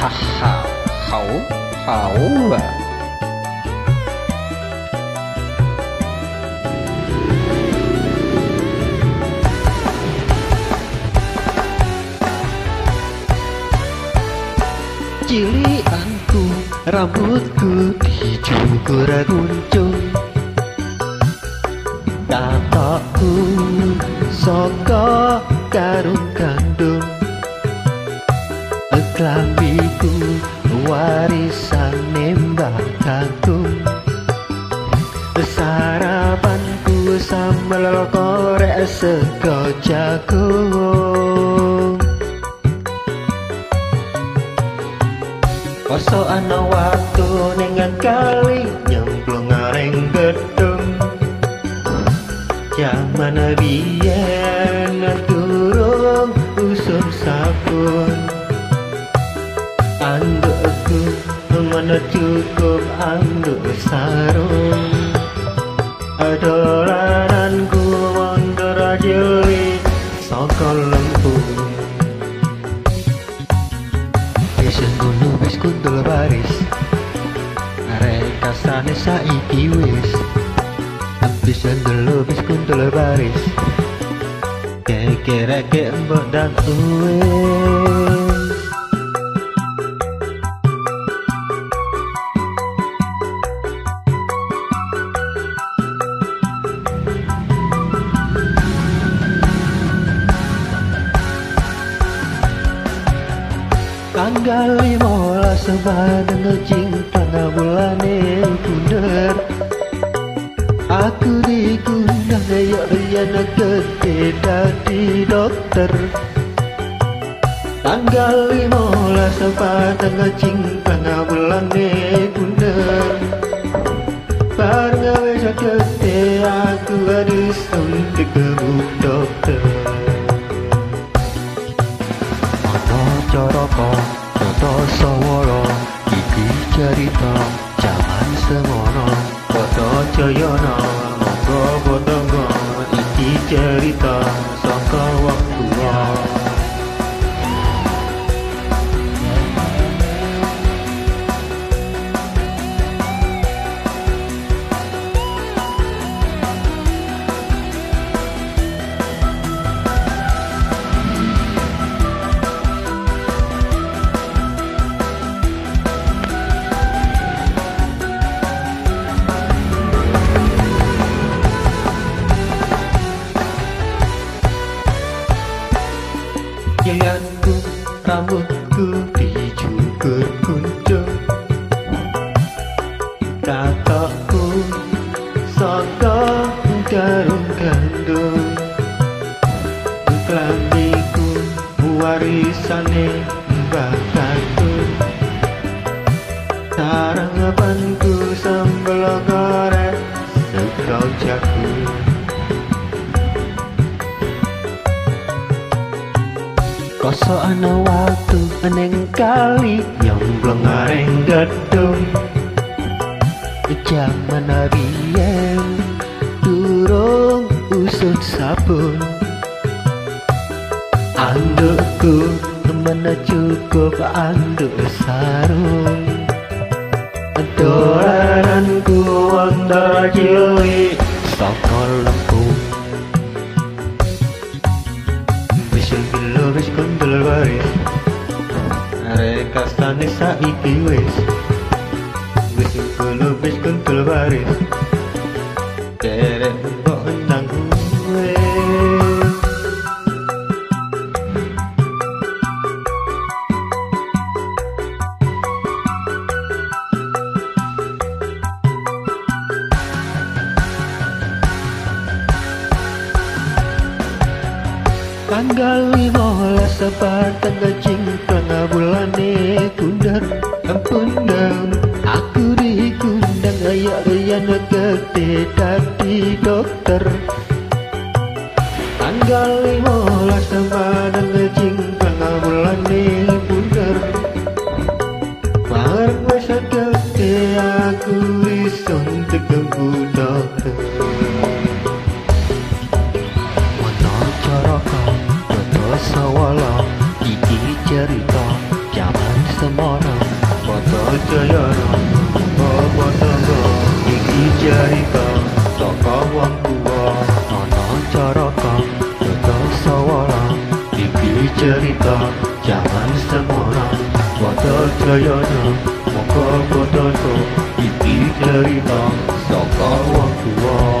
ha ha khẩu khẩu à cilianku rambutku dicukur kuncung cà saka cà kandung Klambiku warisan nembak kagum Sarapanku sambal korek sego jagung Koso ana waktu nengan kali nyemplung areng gedung. Zaman biyen turung mana cukup anduk sarung. Adolananku mondor ajeli saka lempung Wis ngono wis kundul baris. Arek kasane saiki wis. Abis ndelo wis kundul baris. Kekere-kek mbok dan uwis Tanggal limolas sebadan ngecing tengah bulane kunder Aku digundang ya ya gede dadi dokter. Tanggal limolas sebadan ngecing tengah bulane kunder Bareng wis gede aku harus suntik ke dokter. Ana Kota Sawara iki cerita jaman semono Kota Jayana no. Warisane mbah kakung Sarapanku sambel goreng Sekau jagung Koso ana waktu neng kali nyemplung areng gedung. Jaman biyen durung usun sabun Andukku mana cukup anduk sarung Dolananku wanda cilik saka lempung Wis gelo wis kondol baris Arek kastane saiki wis. Wis gelo wis kondol baris Derek mbok Tanggal limolas sebatang ngecing tengah bulane kundar Ampundang aku dikundang ayak ayan gede dadi dokter. Tanggal limolas sebatang ngecing tengah bulane kundar wis gede aku disuntik ke dokter Sudayana Bapa tangga iki jarika Saka wang tua Ana caraka Tetap sawara Iki cerita Jangan semora Bapa jayana Moko kodoto Iki cerita Saka wang tua